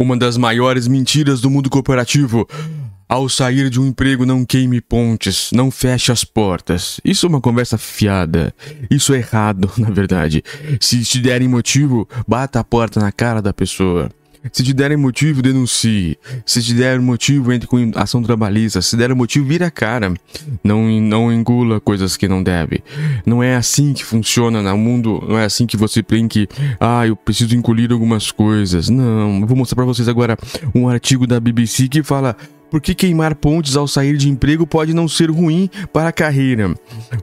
Uma das maiores mentiras do mundo corporativo. Ao sair de um emprego, não queime pontes, não feche as portas. Isso é uma conversa fiada. Isso é errado, na verdade. Se te derem motivo, bata a porta na cara da pessoa. Se te derem motivo, denuncie. Se te derem motivo, entre com ação trabalhista. Se der motivo, vira a cara. Não, não engula coisas que não deve. Não é assim que funciona no mundo. Não é assim que você tem que. Ah, eu preciso engolir algumas coisas. Não. Eu vou mostrar para vocês agora um artigo da BBC que fala por que queimar pontes ao sair de emprego pode não ser ruim para a carreira?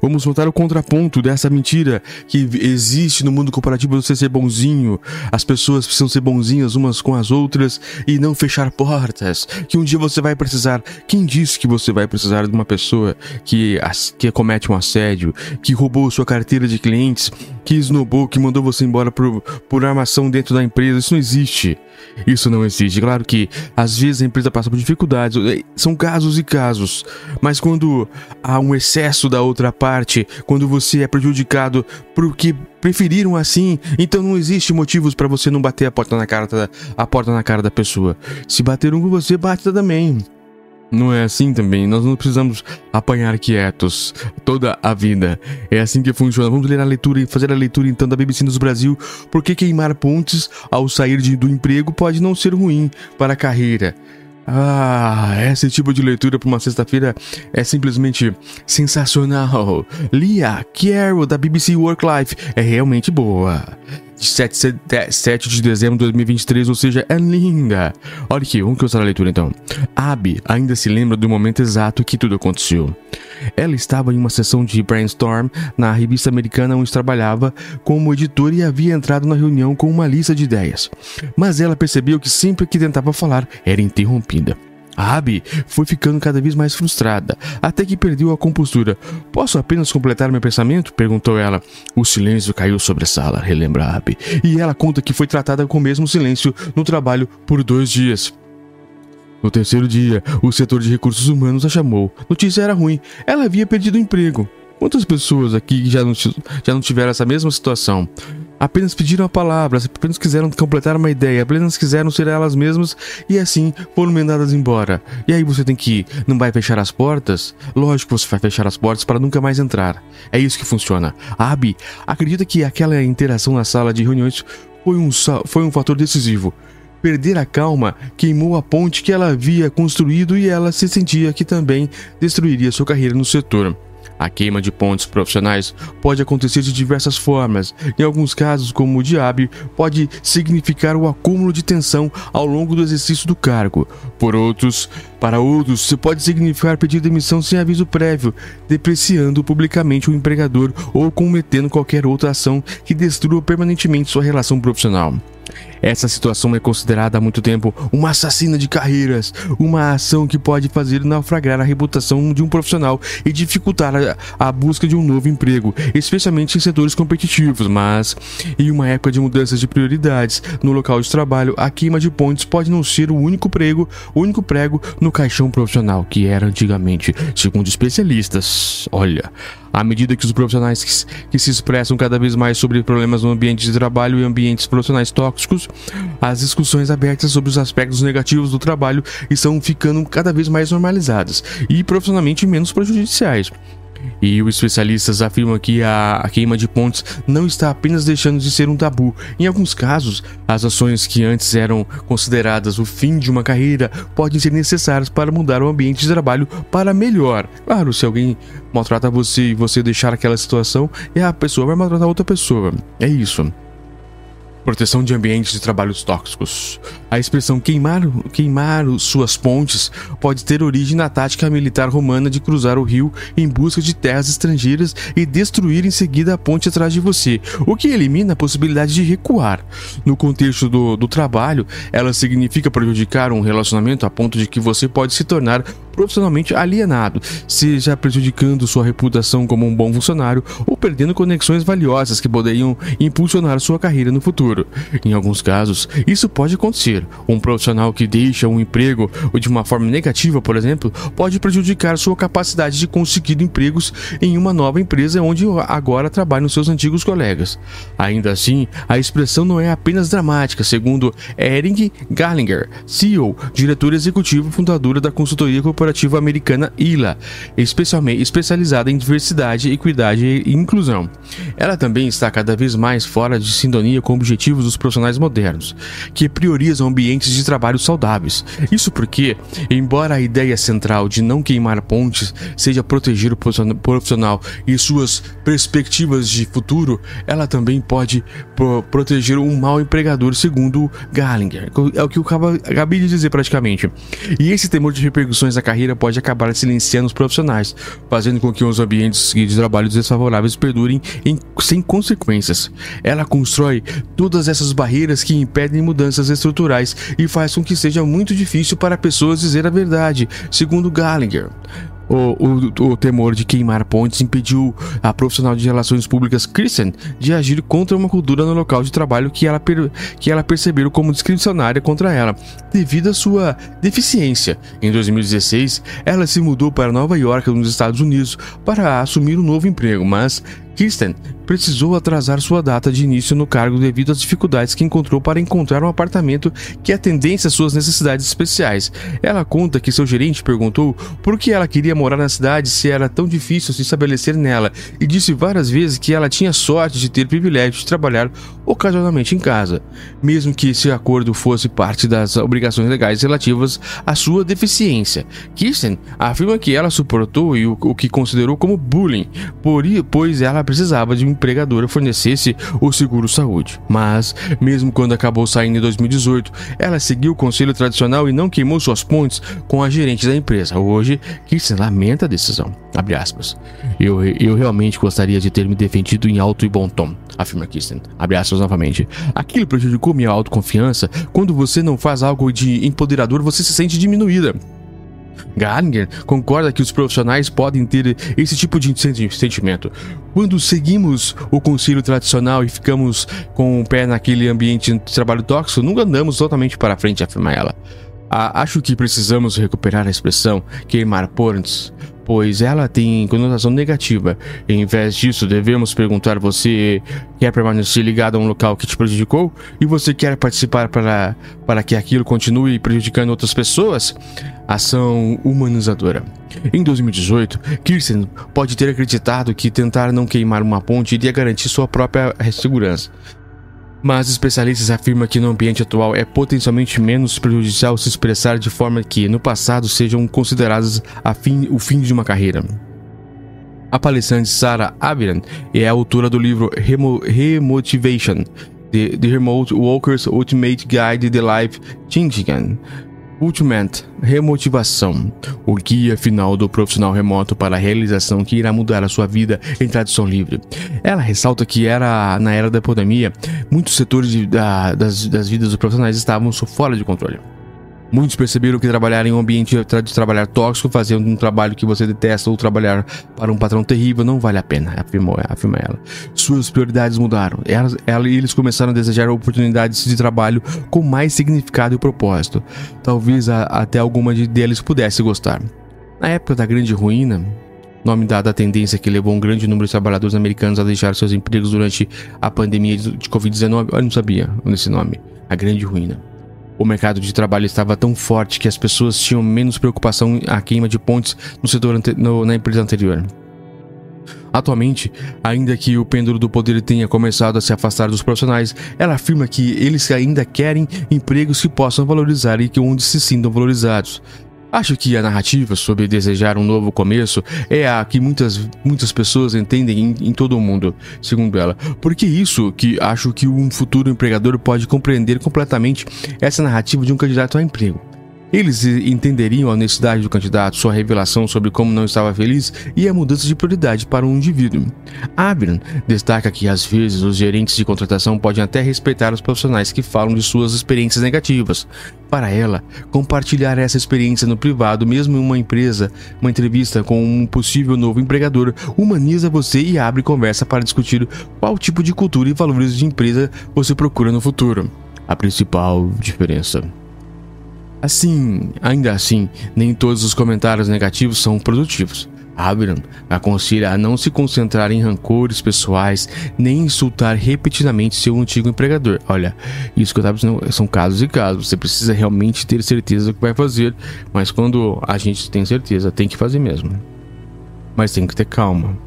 Vamos voltar o contraponto dessa mentira que existe no mundo corporativo você ser bonzinho. As pessoas precisam ser bonzinhas umas com as outras e não fechar portas. Que um dia você vai precisar. Quem disse que você vai precisar de uma pessoa que, que comete um assédio, que roubou sua carteira de clientes, que esnobou, que mandou você embora por, por armação dentro da empresa? Isso não existe. Isso não existe. Claro que às vezes a empresa passa por dificuldades, eh, são casos e casos. Mas quando há um excesso da outra parte, quando você é prejudicado porque preferiram assim, então não existe motivos para você não bater a porta na cara da, a porta na cara da pessoa. Se bateram com você, bate também. Não é assim também, nós não precisamos apanhar quietos toda a vida. É assim que funciona. Vamos ler a leitura e fazer a leitura então da BBC News Brasil. Por que queimar pontes ao sair de, do emprego pode não ser ruim para a carreira? Ah, esse tipo de leitura para uma sexta-feira é simplesmente sensacional. Lia Carroll da BBC Work Life é realmente boa de 7, 7 de dezembro de 2023, ou seja, é linda. Olha aqui, vamos começar a leitura então. Abby ainda se lembra do momento exato que tudo aconteceu. Ela estava em uma sessão de brainstorm na revista americana onde trabalhava como editora e havia entrado na reunião com uma lista de ideias. Mas ela percebeu que sempre que tentava falar era interrompida. A Abby foi ficando cada vez mais frustrada, até que perdeu a compostura. Posso apenas completar meu pensamento? perguntou ela. O silêncio caiu sobre a sala, relembra a Abby, e ela conta que foi tratada com o mesmo silêncio no trabalho por dois dias. No terceiro dia, o setor de recursos humanos a chamou. Notícia era ruim, ela havia perdido o emprego. Quantas pessoas aqui já não, já não tiveram essa mesma situação? Apenas pediram a palavra, apenas quiseram completar uma ideia, apenas quiseram ser elas mesmas e assim foram mandadas embora. E aí você tem que ir, não vai fechar as portas? Lógico que você vai fechar as portas para nunca mais entrar. É isso que funciona. A Abby acredita que aquela interação na sala de reuniões foi um, foi um fator decisivo. Perder a calma queimou a ponte que ela havia construído e ela se sentia que também destruiria sua carreira no setor. A queima de pontes profissionais pode acontecer de diversas formas. Em alguns casos, como o diabo, pode significar o acúmulo de tensão ao longo do exercício do cargo. Por outros, para outros, isso pode significar pedir demissão sem aviso prévio, depreciando publicamente o empregador ou cometendo qualquer outra ação que destrua permanentemente sua relação profissional. Essa situação é considerada há muito tempo uma assassina de carreiras, uma ação que pode fazer naufragar a reputação de um profissional e dificultar a, a busca de um novo emprego, especialmente em setores competitivos. Mas, em uma época de mudanças de prioridades no local de trabalho, a queima de pontes pode não ser o único prego, o único prego no caixão profissional que era antigamente, segundo especialistas. Olha, à medida que os profissionais que, que se expressam cada vez mais sobre problemas no ambiente de trabalho e ambientes profissionais tóxicos, as discussões abertas sobre os aspectos negativos do trabalho estão ficando cada vez mais normalizadas e profissionalmente menos prejudiciais. E os especialistas afirmam que a, queima de pontes não está apenas deixando de ser um tabu. Em alguns casos, as ações que antes eram consideradas o fim de uma carreira podem ser necessárias para mudar o ambiente de trabalho para melhor. Claro, se alguém maltrata você e você deixar aquela situação, é a pessoa vai maltratar outra pessoa. É isso. Proteção de ambientes de trabalhos tóxicos. A expressão queimar, queimar suas pontes pode ter origem na tática militar romana de cruzar o rio em busca de terras estrangeiras e destruir em seguida a ponte atrás de você, o que elimina a possibilidade de recuar. No contexto do, do trabalho, ela significa prejudicar um relacionamento a ponto de que você pode se tornar profissionalmente alienado, seja prejudicando sua reputação como um bom funcionário ou perdendo conexões valiosas que poderiam impulsionar sua carreira no futuro. Em alguns casos, isso pode acontecer. Um profissional que deixa um emprego de uma forma negativa, por exemplo, pode prejudicar sua capacidade de conseguir empregos em uma nova empresa onde agora trabalham seus antigos colegas. Ainda assim, a expressão não é apenas dramática, segundo Erin Gallinger, CEO, diretora executiva e fundadora da consultoria corporativa americana ILA, especialmente especializada em diversidade, equidade e inclusão. Ela também está cada vez mais fora de sintonia com objetivos dos profissionais modernos, que priorizam ambientes de trabalho saudáveis. Isso porque, embora a ideia central de não queimar pontes seja proteger o profissional e suas perspectivas de futuro, ela também pode pro proteger um mau empregador, segundo Gallinger. É o que eu acabei de dizer praticamente. E esse temor de repercussões da carreira pode acabar silenciando os profissionais, fazendo com que os ambientes de trabalho desfavoráveis perdurem em, sem consequências. Ela constrói todas essas barreiras que impedem mudanças estruturais e faz com que seja muito difícil para pessoas dizer a verdade, segundo Gallinger. O, o, o, temor de queimar pontes impediu a profissional de relações públicas Kristen de agir contra uma cultura no local de trabalho que ela, per, que ela percebeu como discricionária contra ela, devido à sua deficiência. Em 2016, ela se mudou para Nova York, nos Estados Unidos, para assumir um novo emprego, mas Kirsten precisou atrasar sua data de início no cargo devido às dificuldades que encontrou para encontrar um apartamento que atendesse às suas necessidades especiais. Ela conta que seu gerente perguntou por que ela queria morar na cidade se era tão difícil se estabelecer nela e disse várias vezes que ela tinha sorte de ter privilégio de trabalhar ocasionalmente em casa, mesmo que esse acordo fosse parte das obrigações legais relativas à sua deficiência. Kirsten afirma que ela suportou o, o que considerou como bullying, pois ela precisava de um empregadora fornecesse o seguro saúde. Mas, mesmo quando acabou saindo em 2018, ela seguiu o conselho tradicional e não queimou suas pontes com a gerente da empresa. Hoje, Kirsten lamenta a decisão. Abre aspas. Eu, eu realmente gostaria de ter me defendido em alto e bom tom, afirma Kirsten. Abre aspas novamente. Aquilo prejudicou minha autoconfiança. Quando você não faz algo de empoderador, você se sente diminuída. Gallagher concorda que os profissionais podem ter esse tipo de sentimento. Quando seguimos o conselho tradicional e ficamos com o pé naquele ambiente de trabalho tóxico, nunca andamos totalmente para frente, afirma ela. acho que precisamos recuperar a expressão queimar pontes pois ela tem conotação negativa. Em vez disso, devemos perguntar: você quer permanecer ligado a um local que te prejudicou? E você quer participar para, para que aquilo continue prejudicando outras pessoas? Ação humanizadora. Em 2018, Kirsten pode ter acreditado que tentar não queimar uma ponte iria garantir sua própria segurança. Mas especialistas afirmam que no ambiente atual é potencialmente menos prejudicial se expressar de forma que, no passado, sejam consideradas fim, o fim de uma carreira. A palestrante Sarah Aviran é a autora do livro Remo Remotivation, The, The Remote Walker's Ultimate Guide to Life Changing, Ultimate Remotivação, o guia final do profissional remoto para a realização que irá mudar a sua vida em tradução livre. Ela ressalta que era na era da pandemia, muitos setores de, da, das, das vidas dos profissionais estavam fora de controle. Muitos perceberam que trabalhar em um ambiente de trabalhar tóxico, fazer um trabalho que você detesta ou trabalhar para um patrão terrível não vale a pena, afirmou, afirma ela. Suas prioridades mudaram. Ela, ela, e eles começaram a desejar oportunidades de trabalho com mais significado e propósito. Talvez a, até alguma de deles pudesse gostar. Na época da grande ruína, nome dado à tendência que levou um grande número de trabalhadores americanos a deixar seus empregos durante a pandemia de Covid-19, eu não sabia desse nome, a grande ruína. O mercado de trabalho estava tão forte que as pessoas tinham menos preocupação à queima de pontes no setor no, na empresa anterior. Atualmente, ainda que o pêndulo do poder tenha começado a se afastar dos profissionais, ela afirma que eles ainda querem empregos que possam valorizar e que onde se sintam valorizados. Acho que a narrativa sobre desejar um novo começo é a que muitas, muitas pessoas entendem em, em, todo o mundo, segundo ela. Porque isso que acho que um futuro empregador pode compreender completamente essa narrativa de um candidato a emprego. Eles entenderiam a honestidade do candidato, sua revelação sobre como não estava feliz e a mudança de prioridade para um indivíduo. Abram destaca que às vezes os gerentes de contratação podem até respeitar os profissionais que falam de suas experiências negativas. Para ela, compartilhar essa experiência no privado, mesmo em uma empresa, uma entrevista com um possível novo empregador, humaniza você e abre conversa para discutir qual tipo de cultura e valores de empresa você procura no futuro. A principal diferença. Assim, ainda assim, nem todos os comentários negativos são produtivos. Abraham aconselha a não se concentrar em rancores pessoais nem insultar repetidamente seu antigo empregador. Olha, isso que eu estava dizendo são casos e casos. Você precisa realmente ter certeza do que vai fazer, mas quando a gente tem certeza, tem que fazer mesmo. Mas tem que ter calma.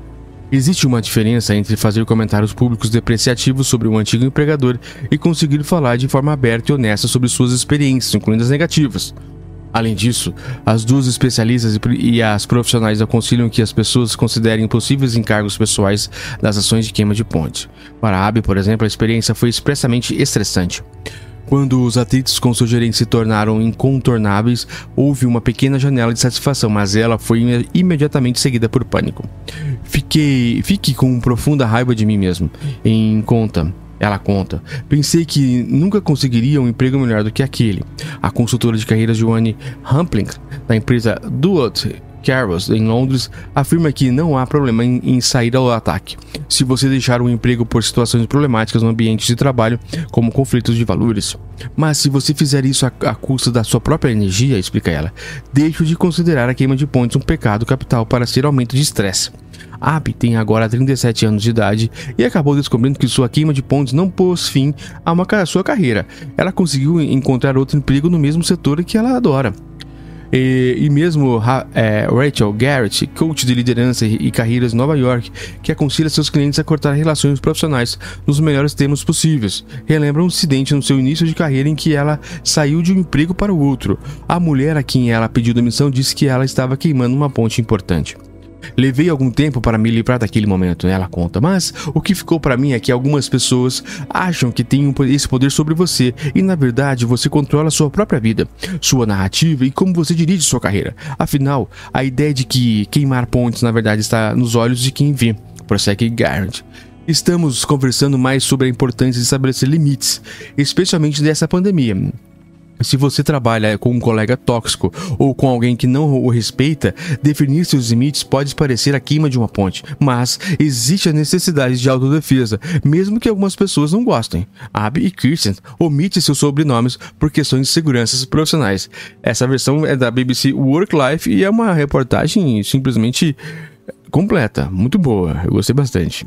Existe uma diferença entre fazer comentários públicos depreciativos sobre um antigo empregador e conseguir falar de forma aberta e honesta sobre suas experiências, incluindo as negativas. Além disso, as duas especialistas e as profissionais aconselham que as pessoas considerem possíveis encargos pessoais das ações de queima de ponte. Para a Abby, por exemplo, a experiência foi expressamente estressante. Quando os atritos com seu gerente se tornaram incontornáveis, houve uma pequena janela de satisfação, mas ela foi imediatamente seguida por pânico. Fiquei, fique com profunda raiva de mim mesmo. Em conta, ela conta. Pensei que nunca conseguiria um emprego melhor do que aquele. A consultora de carreiras Joanne Humpling, da empresa Duot Carros, em Londres, afirma que não há problema em, em, sair ao ataque se você deixar o emprego por situações problemáticas no ambiente de trabalho, como conflitos de valores. Mas se você fizer isso à, à custa da sua própria energia, explica ela, deixe de considerar a queima de pontos um pecado capital para ser aumento de estresse. Abby tem agora 37 anos de idade e acabou descobrindo que sua queima de pontos não pôs fim a uma sua carreira. Ela conseguiu encontrar outro emprego no mesmo setor que ela adora. E, e mesmo é, Rachel Garrett, coach de liderança e carreiras em Nova York, que aconselha seus clientes a cortar relações profissionais nos melhores termos possíveis, relembra um incidente no seu início de carreira em que ela saiu de um emprego para o outro. A mulher a quem ela pediu demissão disse que ela estava queimando uma ponte importante. Levei algum tempo para me livrar daquele momento, ela conta, mas o que ficou para mim é que algumas pessoas acham que têm esse poder sobre você e na verdade você controla sua própria vida, sua narrativa e como você dirige sua carreira. Afinal, a ideia de que queimar pontes na verdade está nos olhos de quem vê, prossegue Garrett. Estamos conversando mais sobre a importância de estabelecer limites, especialmente dessa pandemia. Se você trabalha com um colega tóxico ou com alguém que não o respeita, definir seus limites pode parecer a queima de uma ponte, mas existe a necessidade de autodefesa, mesmo que algumas pessoas não gostem. Abby e Kirsten omite seus sobrenomes por questões de seguranças profissionais. Essa versão é da BBC Work Life e é uma reportagem simplesmente completa, muito boa, eu gostei bastante.